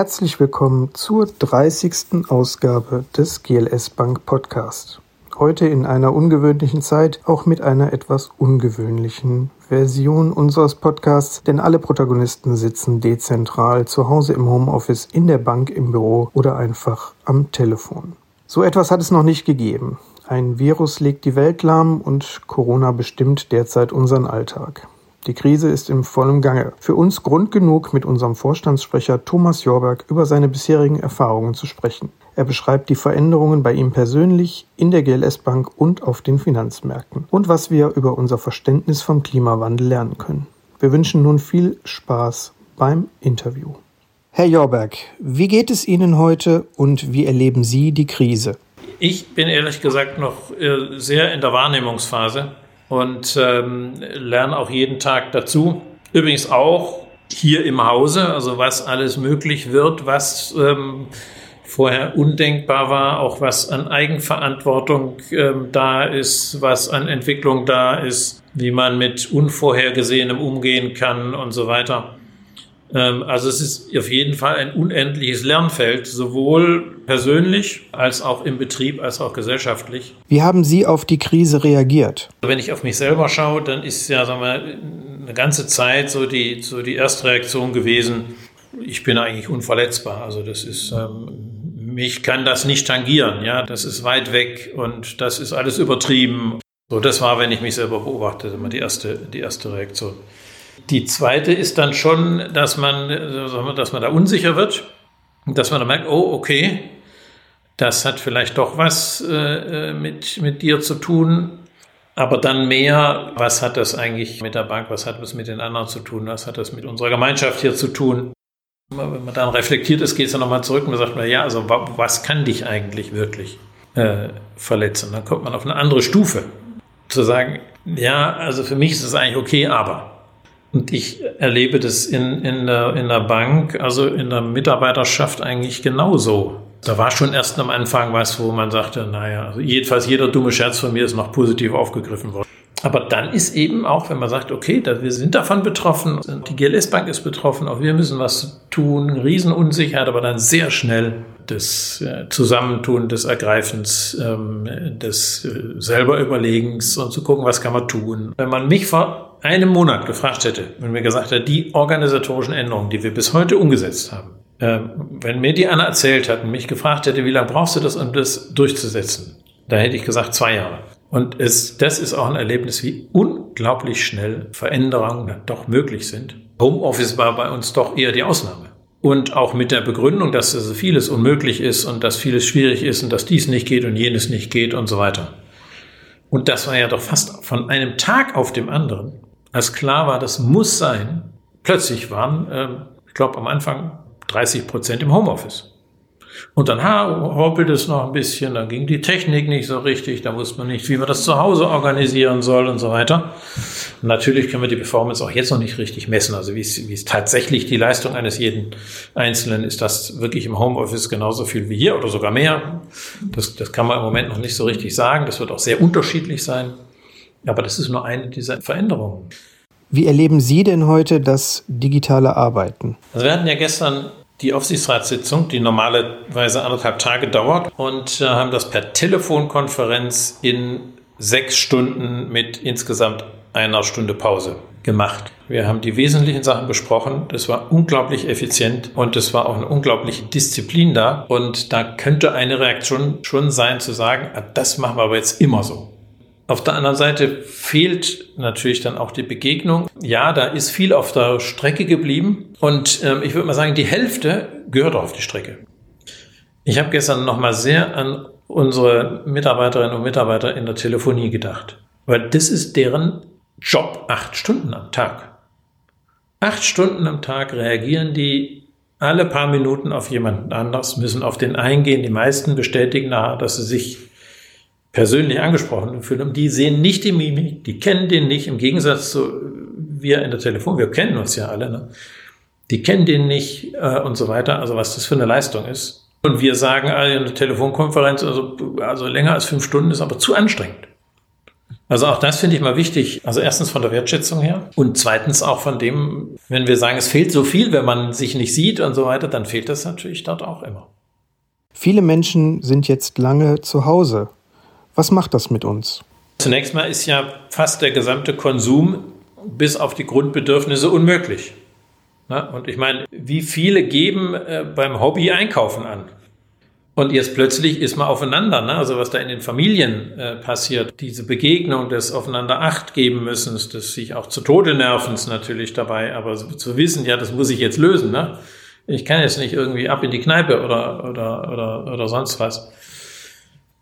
Herzlich willkommen zur 30. Ausgabe des GLS Bank Podcast. Heute in einer ungewöhnlichen Zeit, auch mit einer etwas ungewöhnlichen Version unseres Podcasts, denn alle Protagonisten sitzen dezentral zu Hause im Homeoffice, in der Bank, im Büro oder einfach am Telefon. So etwas hat es noch nicht gegeben. Ein Virus legt die Welt lahm und Corona bestimmt derzeit unseren Alltag. Die Krise ist im vollen Gange. Für uns Grund genug, mit unserem Vorstandssprecher Thomas Jorberg über seine bisherigen Erfahrungen zu sprechen. Er beschreibt die Veränderungen bei ihm persönlich, in der GLS Bank und auf den Finanzmärkten und was wir über unser Verständnis vom Klimawandel lernen können. Wir wünschen nun viel Spaß beim Interview. Herr Jorberg, wie geht es Ihnen heute und wie erleben Sie die Krise? Ich bin ehrlich gesagt noch äh, sehr in der Wahrnehmungsphase und ähm, lerne auch jeden Tag dazu. Übrigens auch hier im Hause, also was alles möglich wird, was ähm, vorher undenkbar war, auch was an Eigenverantwortung ähm, da ist, was an Entwicklung da ist, wie man mit Unvorhergesehenem umgehen kann und so weiter. Ähm, also es ist auf jeden Fall ein unendliches Lernfeld, sowohl persönlich als auch im Betrieb, als auch gesellschaftlich. Wie haben Sie auf die Krise reagiert? Wenn ich auf mich selber schaue, dann ist ja sagen wir, eine ganze Zeit so die, so die erste Reaktion gewesen, ich bin eigentlich unverletzbar. Also das ist, ähm, mich kann das nicht tangieren, ja, das ist weit weg und das ist alles übertrieben. So, das war, wenn ich mich selber beobachte, immer die erste, die erste Reaktion. Die zweite ist dann schon, dass man, dass man da unsicher wird, dass man dann merkt, oh, okay, das hat vielleicht doch was äh, mit, mit dir zu tun. Aber dann mehr, was hat das eigentlich mit der Bank, was hat das mit den anderen zu tun, was hat das mit unserer Gemeinschaft hier zu tun? Wenn man dann reflektiert ist, geht es dann nochmal zurück und man sagt, ja, also was kann dich eigentlich wirklich äh, verletzen? Dann kommt man auf eine andere Stufe. Zu sagen, ja, also für mich ist es eigentlich okay, aber. Und ich erlebe das in, in, der, in der Bank, also in der Mitarbeiterschaft eigentlich genauso. Da war schon erst am Anfang was, wo man sagte, naja, also jedenfalls jeder dumme Scherz von mir ist noch positiv aufgegriffen worden. Aber dann ist eben auch, wenn man sagt, okay, wir sind davon betroffen, die GLS Bank ist betroffen, auch wir müssen was tun, Riesenunsicherheit, aber dann sehr schnell des äh, Zusammentun, des Ergreifens, ähm, des äh, selber Überlegens und zu gucken, was kann man tun. Wenn man mich vor einem Monat gefragt hätte, wenn mir gesagt hätte, die organisatorischen Änderungen, die wir bis heute umgesetzt haben, äh, wenn mir die Anna erzählt hat und mich gefragt hätte, wie lange brauchst du das, um das durchzusetzen, da hätte ich gesagt, zwei Jahre. Und es, das ist auch ein Erlebnis, wie unglaublich schnell Veränderungen doch möglich sind. Homeoffice war bei uns doch eher die Ausnahme. Und auch mit der Begründung, dass also vieles unmöglich ist und dass vieles schwierig ist und dass dies nicht geht und jenes nicht geht und so weiter. Und das war ja doch fast von einem Tag auf dem anderen, als klar war, das muss sein. Plötzlich waren, äh, ich glaube, am Anfang 30 Prozent im Homeoffice. Und dann hoppelt es noch ein bisschen, dann ging die Technik nicht so richtig, da wusste man nicht, wie man das zu Hause organisieren soll und so weiter. Natürlich können wir die Performance auch jetzt noch nicht richtig messen. Also wie ist, wie ist tatsächlich die Leistung eines jeden Einzelnen? Ist das wirklich im Homeoffice genauso viel wie hier oder sogar mehr? Das, das kann man im Moment noch nicht so richtig sagen. Das wird auch sehr unterschiedlich sein. Aber das ist nur eine dieser Veränderungen. Wie erleben Sie denn heute das digitale Arbeiten? Also wir hatten ja gestern die Aufsichtsratssitzung, die normalerweise anderthalb Tage dauert, und äh, haben das per Telefonkonferenz in sechs Stunden mit insgesamt einer Stunde Pause gemacht. Wir haben die wesentlichen Sachen besprochen. Das war unglaublich effizient und es war auch eine unglaubliche Disziplin da. Und da könnte eine Reaktion schon sein zu sagen, ah, das machen wir aber jetzt immer so. Auf der anderen Seite fehlt natürlich dann auch die Begegnung. Ja, da ist viel auf der Strecke geblieben und ähm, ich würde mal sagen, die Hälfte gehört auf die Strecke. Ich habe gestern noch mal sehr an unsere Mitarbeiterinnen und Mitarbeiter in der Telefonie gedacht, weil das ist deren Job acht Stunden am Tag. Acht Stunden am Tag reagieren die alle paar Minuten auf jemanden anders, müssen auf den eingehen. Die meisten bestätigen nachher, dass sie sich persönlich angesprochen fühlen, die sehen nicht die Mimik, die kennen den nicht, im Gegensatz zu wir in der Telefon, wir kennen uns ja alle, ne? die kennen den nicht äh, und so weiter, also was das für eine Leistung ist. Und wir sagen, also eine Telefonkonferenz, also, also länger als fünf Stunden ist aber zu anstrengend. Also auch das finde ich mal wichtig. Also erstens von der Wertschätzung her und zweitens auch von dem, wenn wir sagen, es fehlt so viel, wenn man sich nicht sieht und so weiter, dann fehlt das natürlich dort auch immer. Viele Menschen sind jetzt lange zu Hause. Was macht das mit uns? Zunächst mal ist ja fast der gesamte Konsum bis auf die Grundbedürfnisse unmöglich. Und ich meine, wie viele geben äh, beim Hobby Einkaufen an? Und jetzt plötzlich ist man aufeinander, ne? also was da in den Familien äh, passiert, diese Begegnung des aufeinander Acht geben müssen, des sich auch zu Tode nervens natürlich dabei, aber zu wissen, ja, das muss ich jetzt lösen, ne? Ich kann jetzt nicht irgendwie ab in die Kneipe oder, oder, oder, oder sonst was.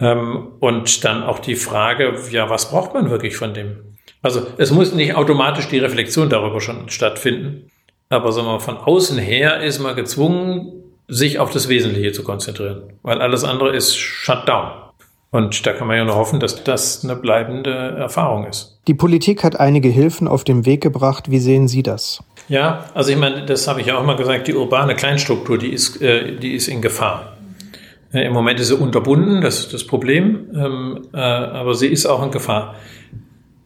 Ähm, und dann auch die Frage, ja, was braucht man wirklich von dem? Also es muss nicht automatisch die Reflexion darüber schon stattfinden, aber sagen wir, von außen her ist man gezwungen, sich auf das Wesentliche zu konzentrieren, weil alles andere ist Shutdown. Und da kann man ja nur hoffen, dass das eine bleibende Erfahrung ist. Die Politik hat einige Hilfen auf den Weg gebracht. Wie sehen Sie das? Ja, also ich meine, das habe ich ja auch mal gesagt, die urbane Kleinstruktur, die ist, äh, die ist in Gefahr. Im Moment ist sie unterbunden, das ist das Problem, ähm, äh, aber sie ist auch in Gefahr.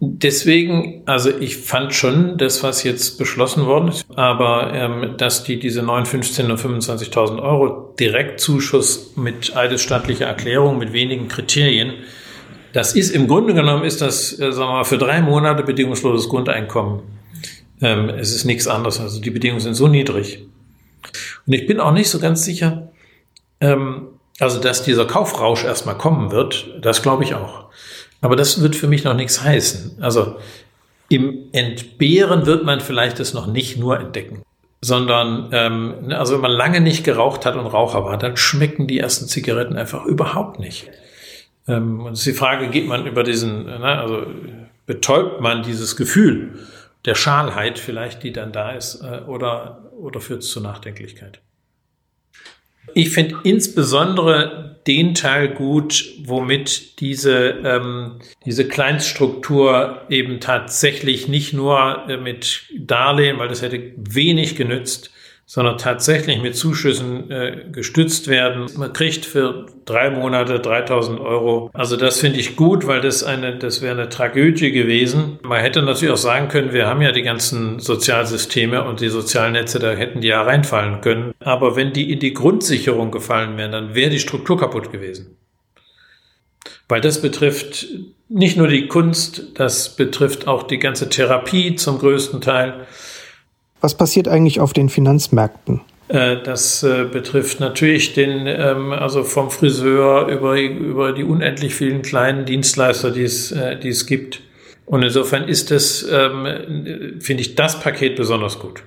Deswegen, also ich fand schon das, was jetzt beschlossen worden ist, aber ähm, dass die diese 9, 15 und 25.000 Euro Direktzuschuss mit eidesstattlicher Erklärung, mit wenigen Kriterien, das ist im Grunde genommen ist das, äh, sagen wir mal, für drei Monate bedingungsloses Grundeinkommen. Ähm, es ist nichts anderes. Also die Bedingungen sind so niedrig. Und ich bin auch nicht so ganz sicher, ähm, also dass dieser Kaufrausch erstmal kommen wird, das glaube ich auch. Aber das wird für mich noch nichts heißen. Also im Entbehren wird man vielleicht das noch nicht nur entdecken, sondern ähm, ne, also wenn man lange nicht geraucht hat und Raucher war, dann schmecken die ersten Zigaretten einfach überhaupt nicht. Ähm, und es ist die Frage, geht man über diesen, ne, also betäubt man dieses Gefühl der Schalheit vielleicht, die dann da ist, äh, oder, oder führt es zur Nachdenklichkeit? Ich finde insbesondere den Teil gut, womit diese, ähm, diese Kleinststruktur eben tatsächlich nicht nur äh, mit Darlehen, weil das hätte wenig genützt, sondern tatsächlich mit Zuschüssen äh, gestützt werden. Man kriegt für drei Monate 3000 Euro. Also das finde ich gut, weil das eine, das wäre eine Tragödie gewesen. Man hätte natürlich auch sagen können, wir haben ja die ganzen Sozialsysteme und die Sozialnetze, da hätten die ja reinfallen können. Aber wenn die in die Grundsicherung gefallen wären, dann wäre die Struktur kaputt gewesen. Weil das betrifft nicht nur die Kunst, das betrifft auch die ganze Therapie zum größten Teil. Was passiert eigentlich auf den Finanzmärkten? Äh, das äh, betrifft natürlich den, ähm, also vom Friseur über, über die unendlich vielen kleinen Dienstleister, die es, äh, die es gibt. Und insofern ist das, ähm, finde ich, das Paket besonders gut.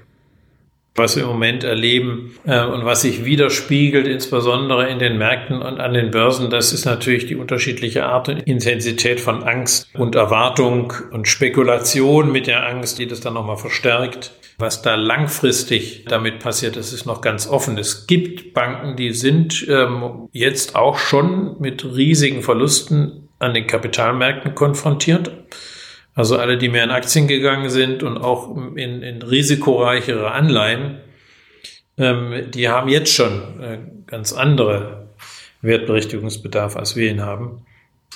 Was wir im Moment erleben und was sich widerspiegelt, insbesondere in den Märkten und an den Börsen, das ist natürlich die unterschiedliche Art und Intensität von Angst und Erwartung und Spekulation mit der Angst, die das dann nochmal verstärkt. Was da langfristig damit passiert, das ist noch ganz offen. Es gibt Banken, die sind ähm, jetzt auch schon mit riesigen Verlusten an den Kapitalmärkten konfrontiert. Also alle, die mehr in Aktien gegangen sind und auch in, in risikoreichere Anleihen, ähm, die haben jetzt schon äh, ganz andere Wertberichtigungsbedarf, als wir ihn haben.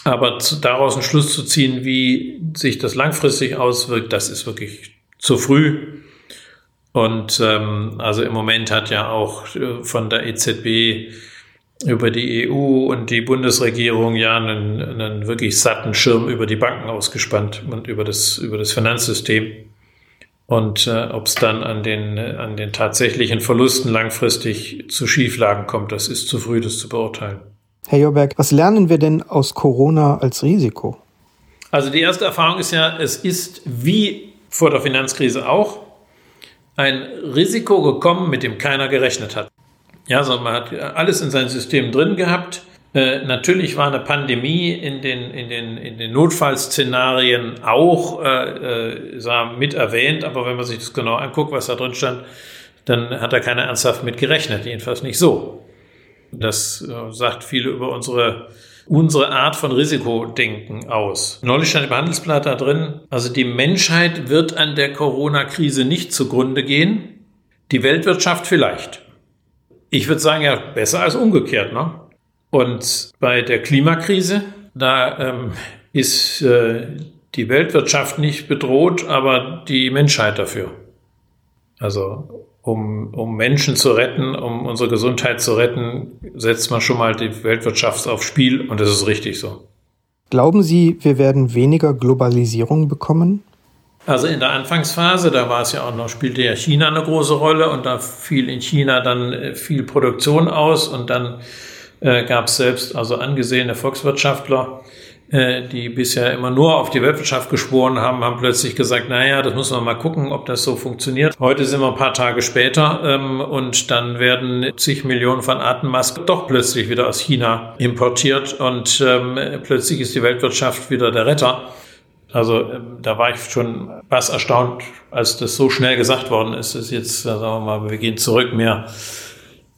Aber zu, daraus einen Schluss zu ziehen, wie sich das langfristig auswirkt, das ist wirklich zu früh. Und ähm, also im Moment hat ja auch äh, von der EZB über die EU und die Bundesregierung ja einen, einen wirklich satten Schirm über die Banken ausgespannt und über das, über das Finanzsystem. Und äh, ob es dann an den, an den tatsächlichen Verlusten langfristig zu Schieflagen kommt, das ist zu früh, das zu beurteilen. Herr Jorberg, was lernen wir denn aus Corona als Risiko? Also die erste Erfahrung ist ja, es ist wie vor der Finanzkrise auch ein Risiko gekommen, mit dem keiner gerechnet hat. Ja, sondern man hat alles in seinem System drin gehabt. Äh, natürlich war eine Pandemie in den, in den, in den Notfallszenarien auch äh, äh, mit erwähnt, aber wenn man sich das genau anguckt, was da drin stand, dann hat da keiner ernsthaft mit gerechnet, jedenfalls nicht so. Das äh, sagt viel über unsere unsere Art von Risikodenken aus. Neulich stand im Handelsblatt da drin, also die Menschheit wird an der Corona-Krise nicht zugrunde gehen, die Weltwirtschaft vielleicht. Ich würde sagen, ja, besser als umgekehrt. Ne? Und bei der Klimakrise, da ähm, ist äh, die Weltwirtschaft nicht bedroht, aber die Menschheit dafür. Also um, um Menschen zu retten, um unsere Gesundheit zu retten, setzt man schon mal die Weltwirtschaft aufs Spiel und das ist richtig so. Glauben Sie, wir werden weniger Globalisierung bekommen? Also in der Anfangsphase, da war es ja auch noch, spielte ja China eine große Rolle und da fiel in China dann äh, viel Produktion aus und dann äh, gab es selbst also angesehene Volkswirtschaftler, äh, die bisher immer nur auf die Weltwirtschaft geschworen haben, haben plötzlich gesagt, naja, das muss man mal gucken, ob das so funktioniert. Heute sind wir ein paar Tage später ähm, und dann werden zig Millionen von Atemmasken doch plötzlich wieder aus China importiert und ähm, plötzlich ist die Weltwirtschaft wieder der Retter. Also ähm, da war ich schon was erstaunt, als das so schnell gesagt worden ist. Ist jetzt, sagen wir mal, wir gehen zurück mehr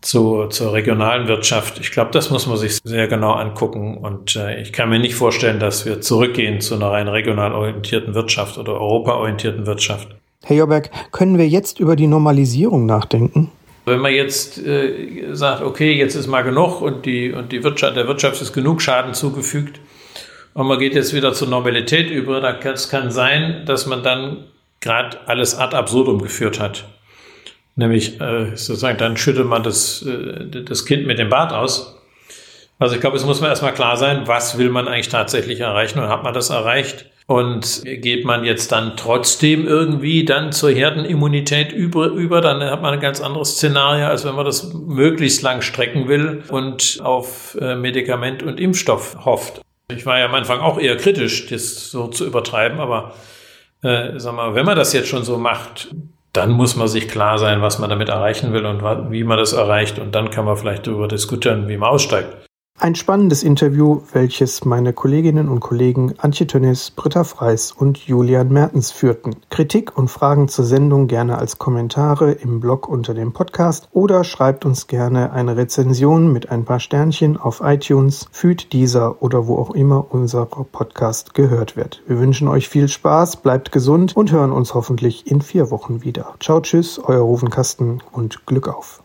zu, zur regionalen Wirtschaft. Ich glaube, das muss man sich sehr genau angucken. Und äh, ich kann mir nicht vorstellen, dass wir zurückgehen zu einer rein regional orientierten Wirtschaft oder europaorientierten Wirtschaft. Herr Jorberg, können wir jetzt über die Normalisierung nachdenken? Wenn man jetzt äh, sagt, okay, jetzt ist mal genug und, die, und die Wirtschaft, der Wirtschaft ist genug Schaden zugefügt und man geht jetzt wieder zur Normalität über, dann kann es kann sein, dass man dann gerade alles ad absurdum geführt hat. Nämlich äh, sozusagen, dann schüttet man das, äh, das Kind mit dem Bart aus. Also ich glaube, es muss man erstmal klar sein, was will man eigentlich tatsächlich erreichen und hat man das erreicht? Und geht man jetzt dann trotzdem irgendwie dann zur Herdenimmunität über, über, dann hat man ein ganz anderes Szenario, als wenn man das möglichst lang strecken will und auf äh, Medikament und Impfstoff hofft. Ich war ja am Anfang auch eher kritisch, das so zu übertreiben, aber äh, sag mal, wenn man das jetzt schon so macht, dann muss man sich klar sein, was man damit erreichen will und wie man das erreicht. Und dann kann man vielleicht darüber diskutieren, wie man aussteigt. Ein spannendes Interview, welches meine Kolleginnen und Kollegen Antje Tönnis, Britta Freis und Julian Mertens führten. Kritik und Fragen zur Sendung gerne als Kommentare im Blog unter dem Podcast oder schreibt uns gerne eine Rezension mit ein paar Sternchen auf iTunes, Feed, dieser oder wo auch immer unser Podcast gehört wird. Wir wünschen euch viel Spaß, bleibt gesund und hören uns hoffentlich in vier Wochen wieder. Ciao, tschüss, euer Ruvenkasten und Glück auf.